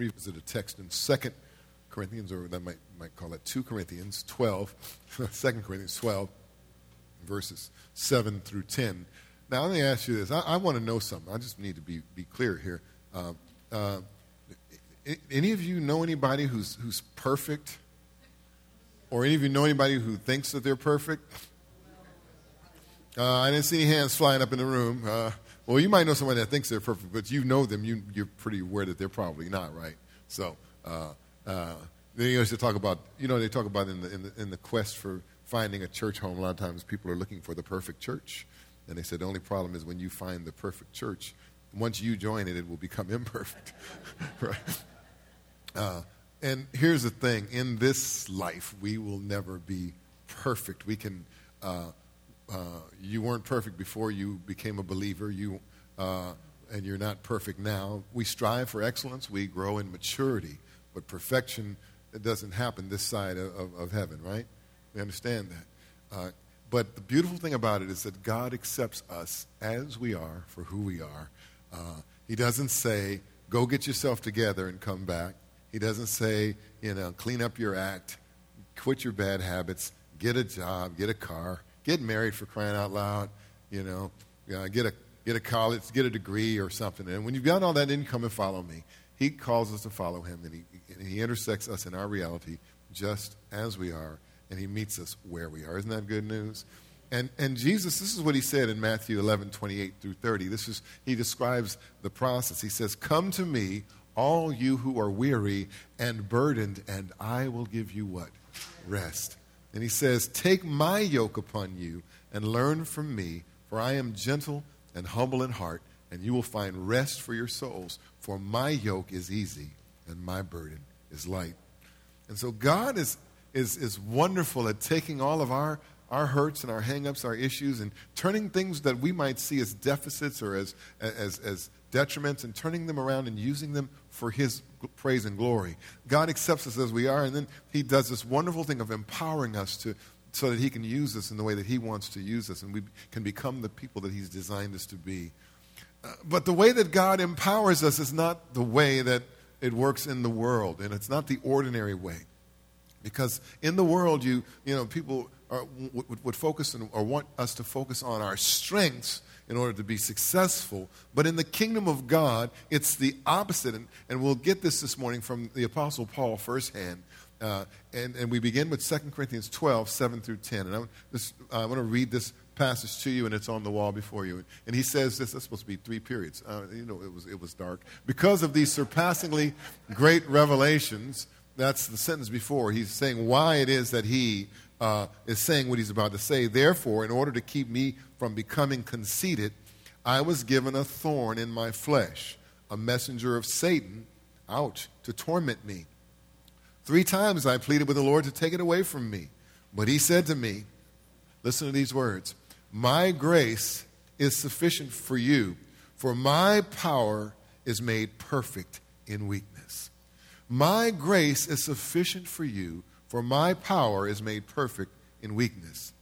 revisit a text in 2 Corinthians, or that might, might call it 2 Corinthians 12, 2 Corinthians 12, verses 7 through 10. Now, let me ask you this. I, I want to know something. I just need to be, be clear here. Uh, uh, any of you know anybody who's, who's perfect? Or any of you know anybody who thinks that they're perfect? Uh, I didn't see any hands flying up in the room. Well, you might know somebody that thinks they're perfect, but you know them. You, you're pretty aware that they're probably not, right? So, uh, uh, then you used to talk about, you know, they talk about in the, in the, in the quest for finding a church home, a lot of times people are looking for the perfect church. And they said the only problem is when you find the perfect church, once you join it, it will become imperfect. right? Uh, and here's the thing in this life, we will never be perfect. We can, uh, uh, you weren't perfect before you became a believer, you, uh, and you're not perfect now. We strive for excellence, we grow in maturity, but perfection doesn't happen this side of, of, of heaven, right? We understand that. Uh, but the beautiful thing about it is that God accepts us as we are for who we are. Uh, he doesn't say, go get yourself together and come back. He doesn't say, you know, clean up your act, quit your bad habits, get a job, get a car, get married for crying out loud, you know, uh, get, a, get a college, get a degree or something. And when you've got all that, then come and follow me. He calls us to follow him, and he, and he intersects us in our reality just as we are and he meets us where we are. Isn't that good news? And, and Jesus, this is what he said in Matthew 11, 28 through 30. This is, he describes the process. He says, Come to me, all you who are weary and burdened, and I will give you what? Rest. And he says, Take my yoke upon you and learn from me, for I am gentle and humble in heart, and you will find rest for your souls. For my yoke is easy and my burden is light. And so God is is, is wonderful at taking all of our, our hurts and our hangups, our issues, and turning things that we might see as deficits or as, as, as detriments and turning them around and using them for His praise and glory. God accepts us as we are, and then He does this wonderful thing of empowering us to, so that He can use us in the way that He wants to use us, and we can become the people that He's designed us to be. Uh, but the way that God empowers us is not the way that it works in the world, and it's not the ordinary way. Because in the world, you, you know, people would, would focus on, or want us to focus on our strengths in order to be successful. But in the kingdom of God, it's the opposite. And, and we'll get this this morning from the Apostle Paul firsthand. Uh, and, and we begin with 2 Corinthians 12, 7 through 10. And just, I want to read this passage to you, and it's on the wall before you. And he says this, that's supposed to be three periods. Uh, you know, it was, it was dark. Because of these surpassingly great revelations, that's the sentence before. He's saying why it is that he uh, is saying what he's about to say. Therefore, in order to keep me from becoming conceited, I was given a thorn in my flesh, a messenger of Satan, out to torment me. Three times I pleaded with the Lord to take it away from me. But he said to me, Listen to these words My grace is sufficient for you, for my power is made perfect in weakness. My grace is sufficient for you, for my power is made perfect in weakness.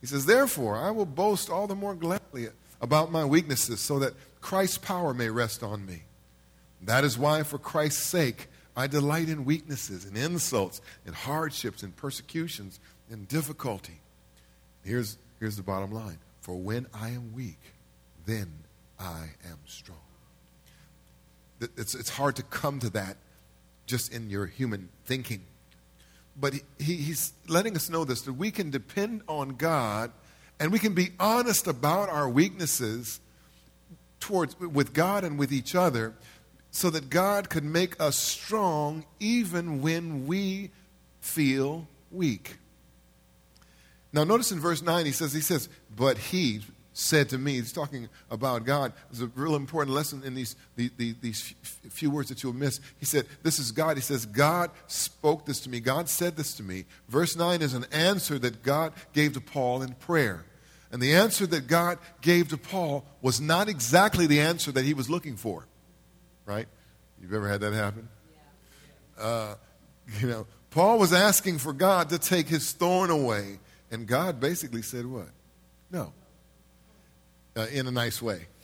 He says, Therefore, I will boast all the more gladly about my weaknesses, so that Christ's power may rest on me. That is why, for Christ's sake, I delight in weaknesses, and insults, and hardships, and persecutions, and difficulty. Here's, here's the bottom line For when I am weak, then I am strong. It's, it's hard to come to that just in your human thinking. But he, he's letting us know this that we can depend on God and we can be honest about our weaknesses towards with God and with each other so that God could make us strong even when we feel weak. Now notice in verse 9 he says he says but he said to me. He's talking about God. There's a real important lesson in these, these, these few words that you'll miss. He said, This is God. He says, God spoke this to me. God said this to me. Verse 9 is an answer that God gave to Paul in prayer. And the answer that God gave to Paul was not exactly the answer that he was looking for. Right? You've ever had that happen? Uh, you know, Paul was asking for God to take his thorn away. And God basically said, What? No uh, in a nice way.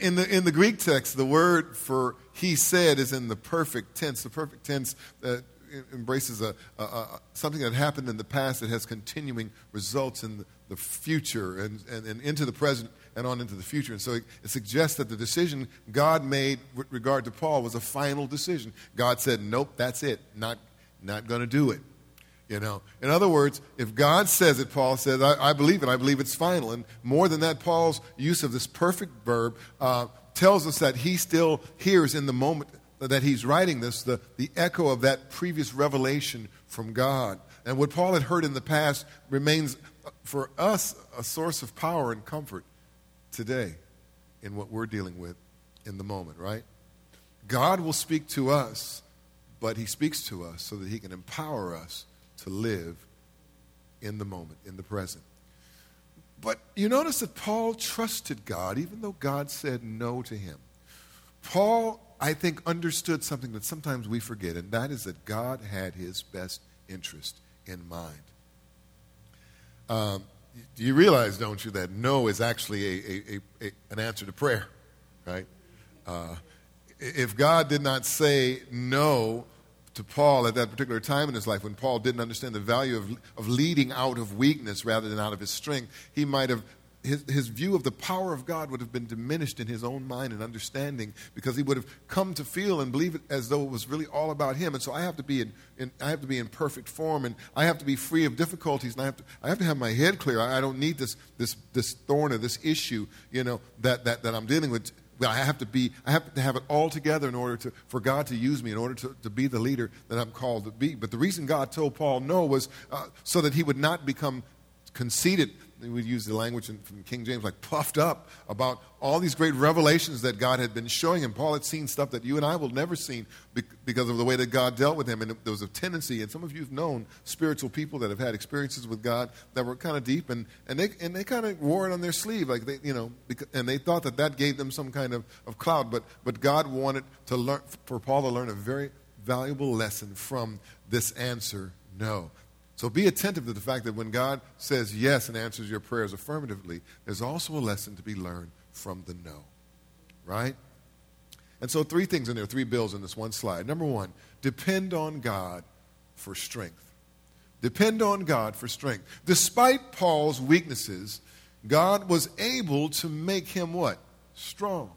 In, the, in the Greek text, the word for he said is in the perfect tense. The perfect tense that embraces a, a, a, something that happened in the past that has continuing results in the, the future and, and, and, into the present and on into the future. And so it, it, suggests that the decision God made with regard to Paul was a final decision. God said, Nope, that's it. Not, not going to do it. You know, in other words, if God says it, Paul says, I, I, believe it. I believe it's final. And more than that, Paul's use of this perfect verb uh, tells us that he still hears in the moment that he's writing this the, the echo of that previous revelation from God. And what Paul had heard in the past remains for us a source of power and comfort today in what we're dealing with in the moment, right? God will speak to us, but he speaks to us so that he can empower us to live in the moment, in the present. But you notice that Paul trusted God even though God said no to him. Paul, I think, understood something that sometimes we forget, and that is that God had his best interest in mind. Um, you realize, don't you, that no is actually a, a, a, an answer to prayer, right? Uh, if God did not say no, to Paul at that particular time in his life when Paul didn't understand the value of, of leading out of weakness rather than out of his strength, he might have, his, his view of the power of God would have been diminished in his own mind and understanding because he would have come to feel and believe it as though it was really all about him. And so I have to be in, in I have to be in perfect form and I have to be free of difficulties and I have to, I have, to have my head clear. I, I don't need this, this, this thorn or this issue, you know, that, that, that I'm dealing with I have to be, I have to have it all together in order to, for God to use me, in order to, to be the leader that I'm called to be. But the reason God told Paul no was uh, so that he would not become conceited we would use the language from King James, like puffed up about all these great revelations that God had been showing him. Paul had seen stuff that you and I will never see because of the way that God dealt with him. And there was a tendency, and some of you have known spiritual people that have had experiences with God that were kind of deep, and, and they, and they kind of wore it on their sleeve, like they, you know, and they thought that that gave them some kind of, of cloud. But, but God wanted to learn, for Paul to learn a very valuable lesson from this answer no. So be attentive to the fact that when God says yes and answers your prayers affirmatively, there's also a lesson to be learned from the no. Right? And so, three things in there, three bills in this one slide. Number one, depend on God for strength. Depend on God for strength. Despite Paul's weaknesses, God was able to make him what? Strong.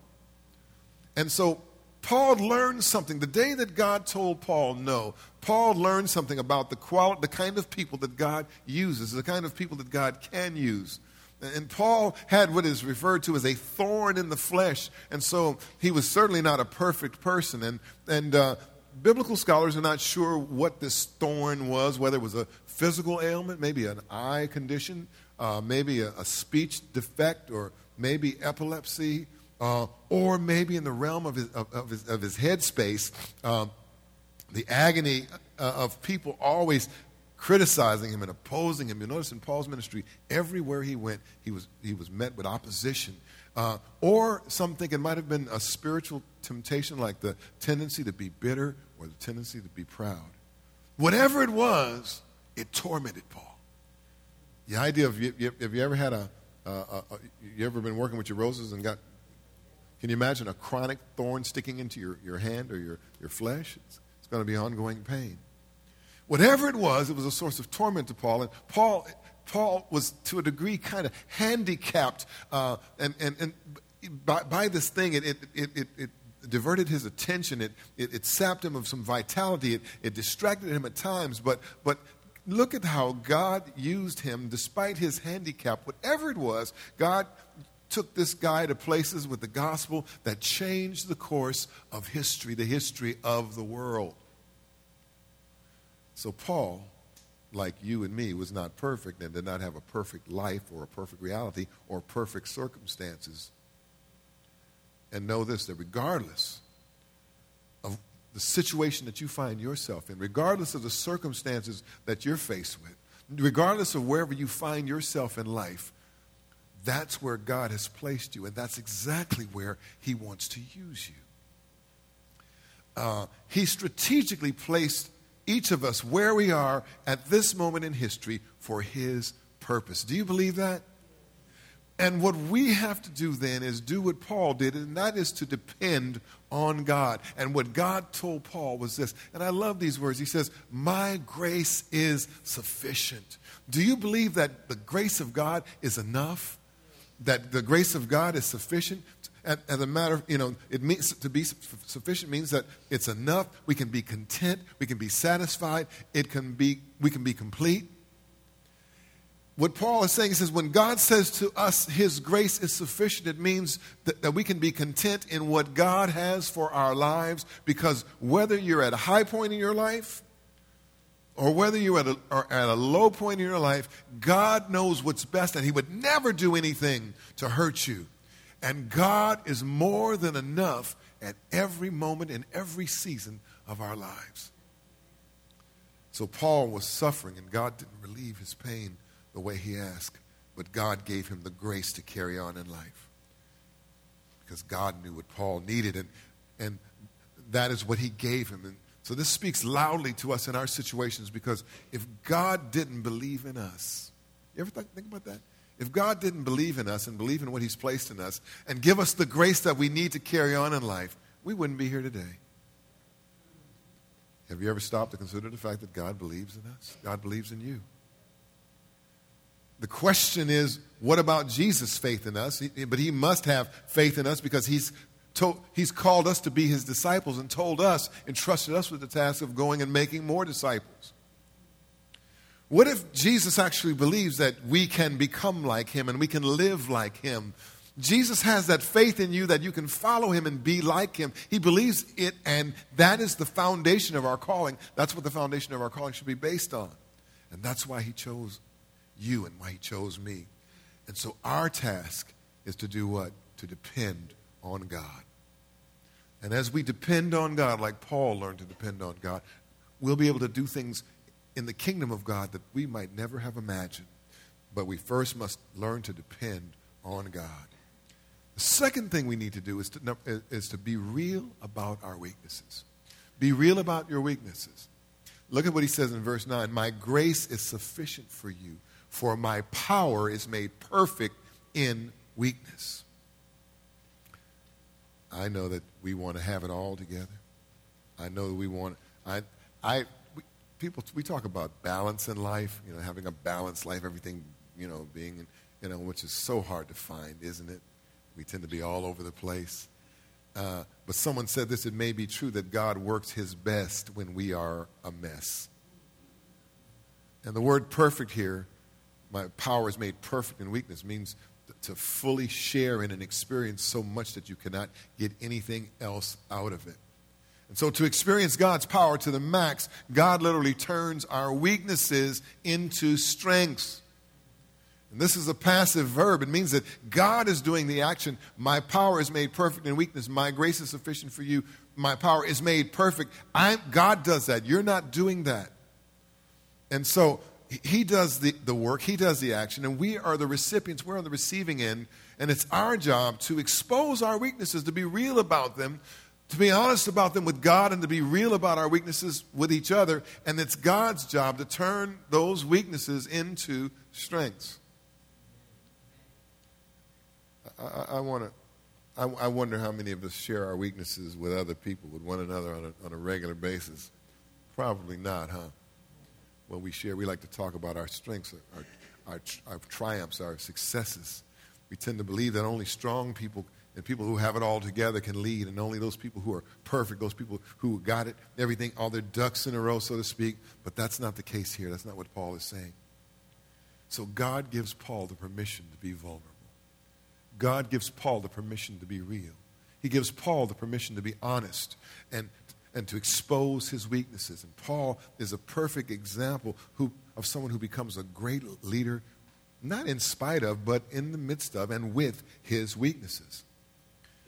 And so Paul learned something. The day that God told Paul no, Paul learned something about the quality, the kind of people that God uses, the kind of people that God can use. And Paul had what is referred to as a thorn in the flesh, and so he was certainly not a perfect person. And, and uh, biblical scholars are not sure what this thorn was, whether it was a physical ailment, maybe an eye condition, uh, maybe a, a speech defect, or maybe epilepsy uh, or maybe in the realm of his, of, of his, of his headspace, um, the agony uh, of people always criticizing him and opposing him. You notice in Paul's ministry, everywhere he went, he was, he was met with opposition. Uh, or some think it might have been a spiritual temptation like the tendency to be bitter or the tendency to be proud. Whatever it was, it tormented Paul. The idea of, have you ever had a, you ever been working with your roses and got can you imagine a chronic thorn sticking into your, your hand or your, your flesh? It's, it's going to be ongoing pain. Whatever it was, it was a source of torment to Paul. And Paul, Paul was, to a degree, kind of handicapped. Uh, and, and, and by, by this thing, it, it, it, it, diverted his attention. It, it, it sapped him of some vitality. It, it distracted him at times. But, but look at how God used him despite his handicap. Whatever it was, God took this guy to places with the gospel that changed the course of history, the history of the world. So, Paul, like you and me, was not perfect and did not have a perfect life or a perfect reality or perfect circumstances. And know this that regardless of the situation that you find yourself in, regardless of the circumstances that you're faced with, regardless of wherever you find yourself in life, that's where God has placed you, and that's exactly where He wants to use you. Uh, he strategically placed each of us where we are at this moment in history for His purpose. Do you believe that? And what we have to do then is do what Paul did, and that is to depend on God. And what God told Paul was this, and I love these words. He says, My grace is sufficient. Do you believe that the grace of God is enough? That the grace of God is sufficient? As a matter of, you know, it means to be sufficient means that it's enough. We can be content. We can be satisfied. It can be, we can be complete what Paul is saying, he says, when God says to us, His grace is sufficient, it means that, that, we can be content in what God has for our lives because whether you're at a high point in your life or whether you're at a, low point in your life, God knows what's best and He would never do anything to hurt you. And God is more than enough at every moment in every season of our lives. So Paul was suffering and God didn't relieve his pain the way he asked, but God gave him the grace to carry on in life. Because God knew what Paul needed, and, and that is what he gave him. And so this speaks loudly to us in our situations because if God didn't believe in us, you ever think about that? If God didn't believe in us and believe in what He's placed in us and give us the grace that we need to carry on in life, we wouldn't be here today. Have you ever stopped to consider the fact that God believes in us? God believes in you. The question is, what about Jesus' faith in us? But he must have faith in us because he's, told, he's called us to be his disciples and told us, entrusted us with the task of going and making more disciples. What if Jesus actually believes that we can become like him and we can live like him? Jesus has that faith in you that you can follow him and be like him. He believes it, and that is the foundation of our calling. That's what the foundation of our calling should be based on. And that's why he chose you and why He chose me. And so our task is to do what? To depend on God. And as we depend on God, like Paul learned to depend on God, we'll be able to do things in the kingdom of God that we might never have imagined. But we first must learn to depend on God. The second thing we need to do is to, is to be real about our weaknesses. Be real about your weaknesses. Look at what he says in verse 9 My grace is sufficient for you, for my power is made perfect in weakness. I know that we want to have it all together. I know we want, I, I, we, people, we talk about balance in life, you know, having a balanced life, everything, you know, being, you know, which is so hard to find, isn't it? We tend to be all over the place. Uh, but someone said this it may be true that God works his best when we are a mess. And the word perfect here my power is made perfect in weakness means to fully share in and experience so much that you cannot get anything else out of it. And so, to experience God's power to the max, God literally turns our weaknesses into strengths. And this is a passive verb. It means that God is doing the action. My power is made perfect in weakness. My grace is sufficient for you. My power is made perfect. I'm, God does that. You're not doing that. And so, he does the, the work, he does the action, and we are the recipients, we're on the receiving end, and it's our job to expose our weaknesses, to be real about them, to be honest about them with God, and to be real about our weaknesses with each other. And it's God's job to turn those weaknesses into strengths. I, I, want to. I, I, wonder how many of us share our weaknesses with other people, with one another on a, on a regular basis. Probably not, huh? When we share, we like to talk about our strengths, our, our, our triumphs, our successes. We tend to believe that only strong people and people who have it all together can lead, and only those people who are perfect, those people who got it, everything, all their ducks in a row, so to speak. But that's not the case here. That's not what Paul is saying. So God gives Paul the permission to be vulnerable. God gives Paul the permission to be real. He gives Paul the permission to be honest and and to expose his weaknesses. And Paul is a perfect example who, of someone who becomes a great leader, not in spite of, but in the midst of and with his weaknesses.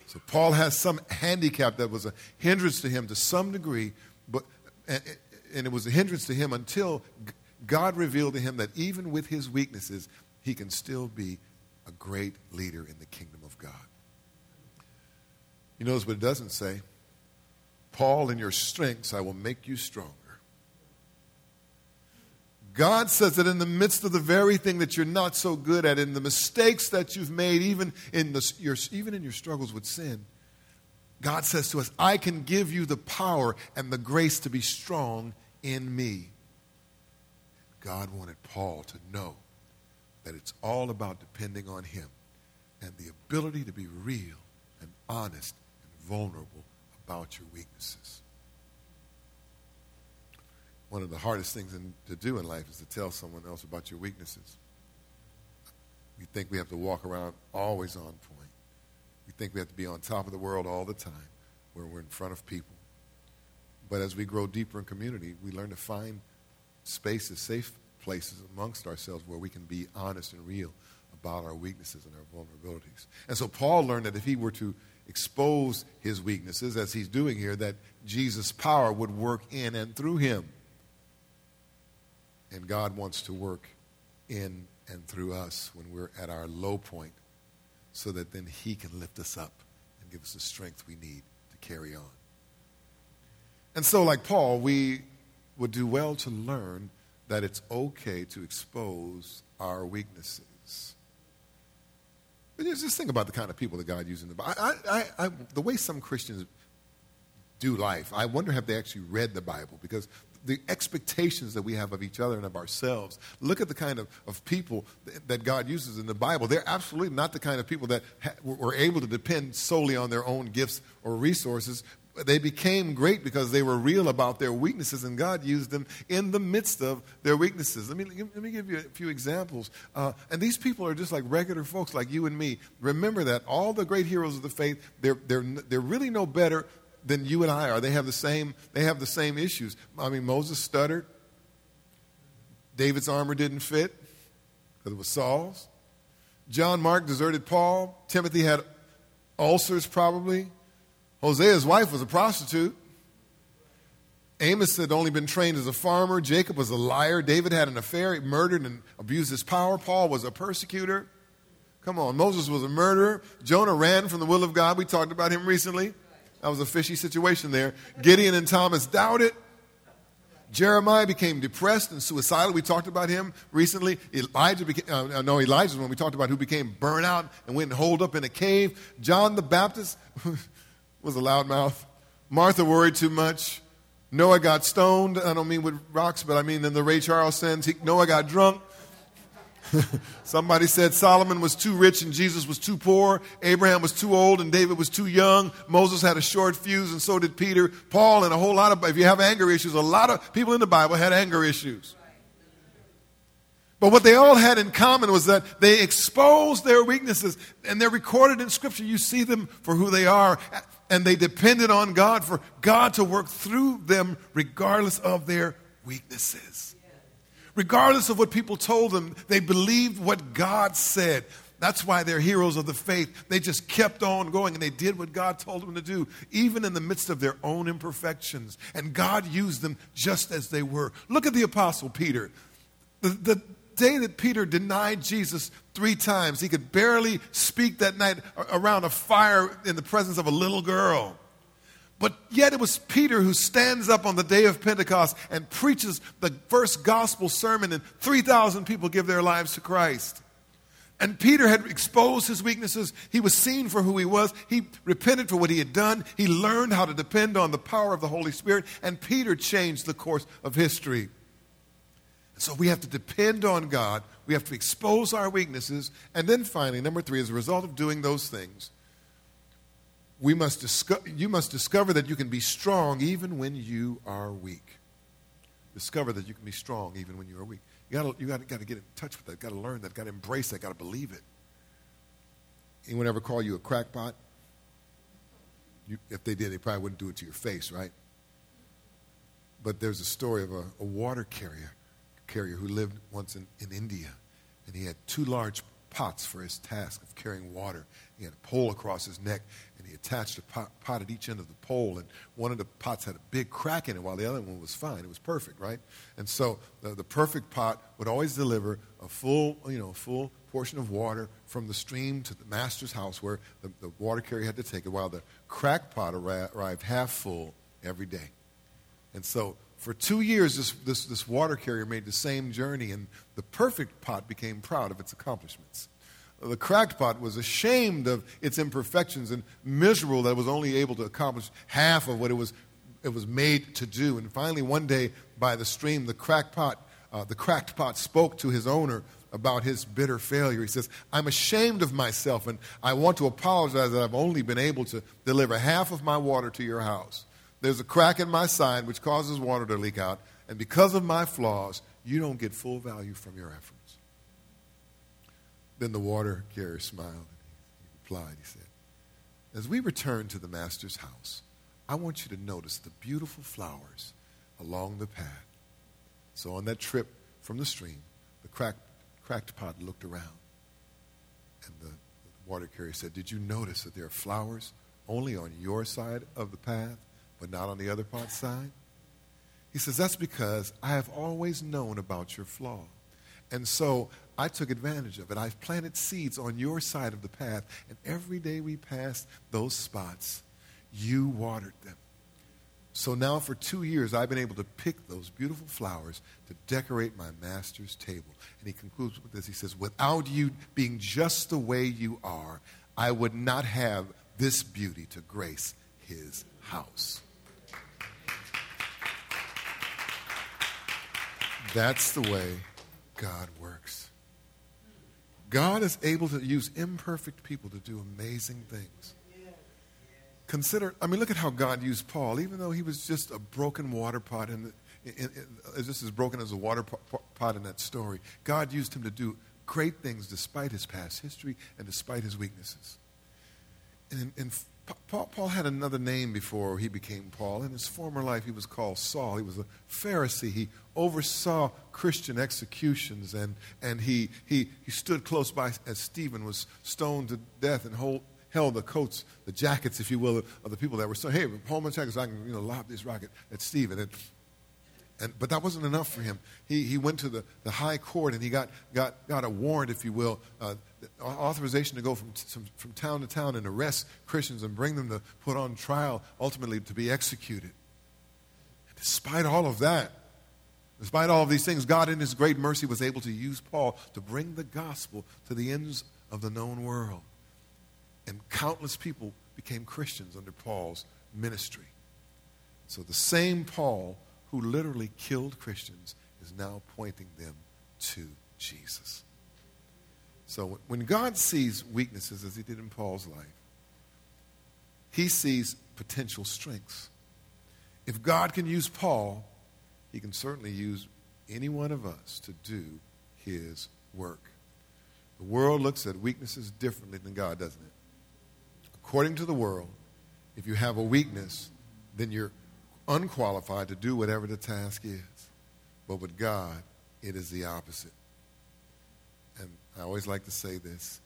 So Paul has some handicap that was a hindrance to him to some degree, but, and, and it was a hindrance to him until God revealed to him that even with his weaknesses, he can still be a great leader in the kingdom of God. You notice what it doesn't say? Paul, in your strengths, I will make you stronger. God says that in the midst of the very thing that you're not so good at, in the mistakes that you've made, even in, the, your, even in your struggles with sin, God says to us, I can give you the power and the grace to be strong in me. God wanted Paul to know that it's all about depending on Him and the ability to be real and honest and vulnerable about your weaknesses. One of the hardest things in, to do in life is to tell someone else about your weaknesses. We think we have to walk around always on point. We think we have to be on top of the world all the time where we're in front of people. But as we grow deeper in community, we learn to find spaces, safe places amongst ourselves where we can be honest and real about our weaknesses and our vulnerabilities. And so Paul learned that if he were to expose his weaknesses, as he's doing here, that Jesus' power would work in and through him. And God wants to work in and through us when we're at our low point so that then he can lift us up and give us the strength we need to carry on. And so, like Paul, we would do well to learn that it's okay to expose our weaknesses. But just think about the kind of people that God uses in the Bible. I, I, I, the way some Christians do life, I wonder have they actually read the Bible because the expectations that we have of each other and of ourselves. Look at the kind of, of people that God uses in the Bible. They're absolutely not the kind of people that ha- were able to depend solely on their own gifts or resources, they became great because they were real about their weaknesses, and God used them in the midst of their weaknesses. Let me, let me give you a few examples. Uh, and these people are just like regular folks like you and me. Remember that all the great heroes of the faith, they're, they're, they're really no better than you and I are. They have the same, they have the same issues. I mean, Moses stuttered. David's armor didn't fit because it was Saul's. John Mark deserted Paul. Timothy had ulcers, probably. Hosea's wife was a prostitute. Amos had only been trained as a farmer. Jacob was a liar. David had an affair. He murdered and abused his power. Paul was a persecutor. Come on. Moses was a murderer. Jonah ran from the will of God. We talked about him recently. That was a fishy situation there. Gideon and Thomas doubted. Jeremiah became depressed and suicidal. We talked about him recently. Elijah became, uh, no, Elijah when we talked about who became burnout and went and holed up in a cave. John the Baptist was a loudmouth. Martha worried too much. Noah got stoned. I don't mean with rocks, but I mean in the Ray Charles sense. He, Noah got drunk. Somebody said Solomon was too rich and Jesus was too poor. Abraham was too old and David was too young. Moses had a short fuse and so did Peter. Paul and a whole lot of, if you have anger issues, a lot of people in the Bible had anger issues. But what they all had in common was that they exposed their weaknesses and they're recorded in Scripture. You see them for who they are and they depended on God for God to work through them regardless of their weaknesses. Regardless of what people told them, they believed what God said. That's why they're heroes of the faith. They just kept on going and they did what God told them to do, even in the midst of their own imperfections. And God used them just as they were. Look at the Apostle Peter. The, the, day that Peter denied Jesus three times, he could barely speak that night around a fire in the presence of a little girl. But yet it was Peter who stands up on the day of Pentecost and preaches the first gospel sermon, and 3,000 people give their lives to Christ. And Peter had exposed his weaknesses. He was seen for who he was. He repented for what he had done. He learned how to depend on the power of the Holy Spirit. And Peter changed the course of history. So we have to depend on God. We have to expose our weaknesses. And then finally, number three, as a result of doing those things, we must disco- you must discover that you can be strong even when you are weak. Discover that you can be strong even when you are weak. You got you to get in touch with that. Got to learn that. Got to embrace that. Got to believe it. Anyone ever call you a crackpot? You, if they did, they probably wouldn't do it to your face, right? But there's a story of a, a water carrier carrier who lived once in, in India, and he had two large pots for his task of carrying water. He had a pole across his neck, and he attached a pot, pot, at each end of the pole. And one of the pots had a big crack in it, while the other one was fine. It was perfect, right? And so the, the perfect pot would always deliver a full, you know, full portion of water from the stream to the master's house, where the, the water carrier had to take it, while the crack pot arrived half full every day. And so for two years, this, this, this water carrier made the same journey, and the perfect pot became proud of its accomplishments. The cracked pot was ashamed of its imperfections and miserable that it was only able to accomplish half of what it was, it was made to do. And finally, one day by the stream, the cracked pot, uh, the cracked pot spoke to his owner about his bitter failure. He says, I'm ashamed of myself and I want to apologize that I've only been able to deliver half of my water to your house. There's a crack in my side which causes water to leak out, and because of my flaws, you don't get full value from your efforts. Then the water carrier smiled and he replied, He said, As we return to the master's house, I want you to notice the beautiful flowers along the path. So on that trip from the stream, the cracked, cracked pot looked around. And the, the water carrier said, Did you notice that there are flowers only on your side of the path, but not on the other pot's side? He says, That's because I have always known about your flaw. And so I took advantage of it. I've planted seeds on your side of the path, and every day we passed those spots, you watered them. So now for two years, I've been able to pick those beautiful flowers to decorate my master's table. And he concludes with this. He says, Without you being just the way you are, I would not have this beauty to grace his house. That's the way God works. God is able to use imperfect people to do amazing things. Consider, I mean, look at how God used Paul, even though he was just a broken water pot, and uh, just as broken as a water pot in that story. God used him to do great things despite his past history and despite his weaknesses. And in, in Paul, Paul, had another name before he became Paul. In his former life, he was called Saul. He was a Pharisee. He oversaw Christian executions, and, and he, he, he stood close by as Stephen was stoned to death and hold, held the coats, the jackets, if you will, of the people that were so, hey, hold my jackets, I can you know, lob this rocket at Stephen. And, and, but that wasn't enough for him. He, he went to the, the high court and he got, got, got a warrant, if you will, uh, authorization to go from, from, from town to town and arrest Christians and bring them to put on trial, ultimately to be executed. Despite all of that, despite all of these things, God in His great mercy was able to use Paul to bring the gospel to the ends of the known world. And countless people became Christians under Paul's ministry. So the same Paul who literally killed Christians is now pointing them to Jesus. So when God sees weaknesses, as he did in Paul's life, he sees potential strengths. If God can use Paul, he can certainly use any one of us to do his work. The world looks at weaknesses differently than God, doesn't it? According to the world, if you have a weakness, then you're unqualified to do whatever the task is. But with God, it is the opposite. And I always like to say this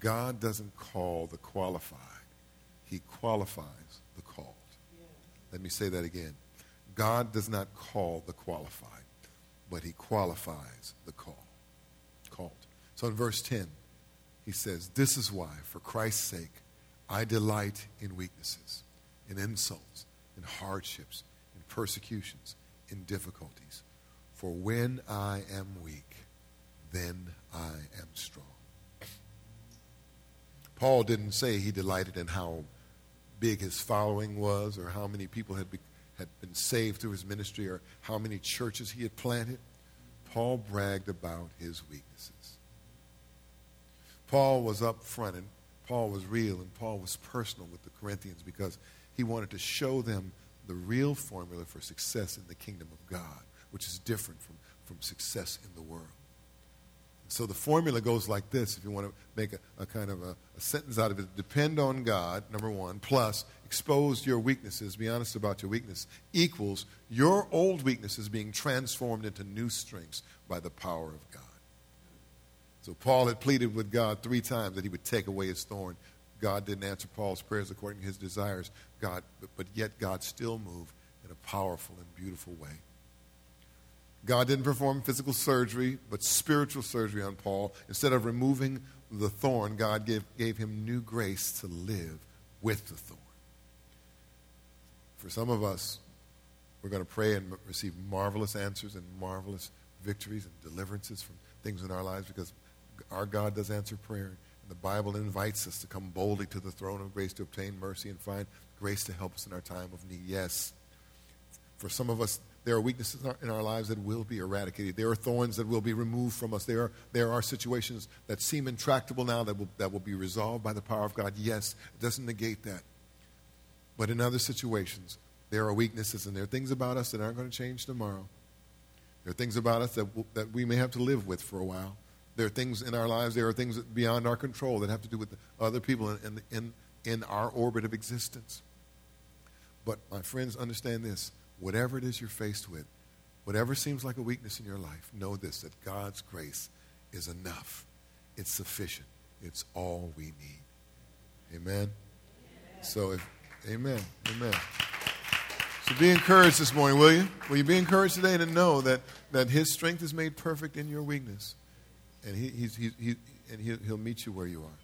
God doesn't call the qualified, He qualifies the called. Let me say that again. God does not call the qualified, but He qualifies the called. Called. So in verse 10, he says, This is why, for Christ's sake, I delight in weaknesses, in insults in hardships, in persecutions, in difficulties. For when I am weak, then I am strong. Paul didn't say he delighted in how big his following was or how many people had, be, had been saved through his ministry or how many churches he had planted. Paul bragged about his weaknesses. Paul was up front and Paul was real and Paul was personal with the Corinthians because he wanted to show them the real formula for success in the kingdom of God, which is different from, from success in the world. So the formula goes like this if you want to make a, a kind of a, a, sentence out of it depend on God, number one, plus expose your weaknesses, be honest about your weakness, equals your old weaknesses being transformed into new strengths by the power of God. So Paul had pleaded with God three times that he would take away his thorn. God didn't answer Paul's prayers according to his desires. God, but, but yet God still moved in a powerful and beautiful way. God didn't perform physical surgery, but spiritual surgery on Paul. Instead of removing the thorn, God gave, gave him new grace to live with the thorn. For some of us, we're going to pray and receive marvelous answers and marvelous victories and deliverances from things in our lives because our God does answer prayer. The Bible invites us to come boldly to the throne of grace to obtain mercy and find grace to help us in our time of need. Yes. For some of us, there are weaknesses in our, lives that will be eradicated. There are thorns that will be removed from us. There are, there are situations that seem intractable now that will, that will be resolved by the power of God. Yes, it doesn't negate that. But in other situations, there are weaknesses and there are things about us that aren't going to change tomorrow. There are things about us that, that we may have to live with for a while. There are things in our lives, there are things beyond our control that have to do with other people in, in, in our orbit of existence. But my friends, understand this whatever it is you're faced with, whatever seems like a weakness in your life, know this that God's grace is enough. It's sufficient. It's all we need. Amen. amen. So if amen. Amen. So be encouraged this morning, will you? Will you be encouraged today to know that, that his strength is made perfect in your weakness? And he, he's, he, he, and he, he'll meet you where you are.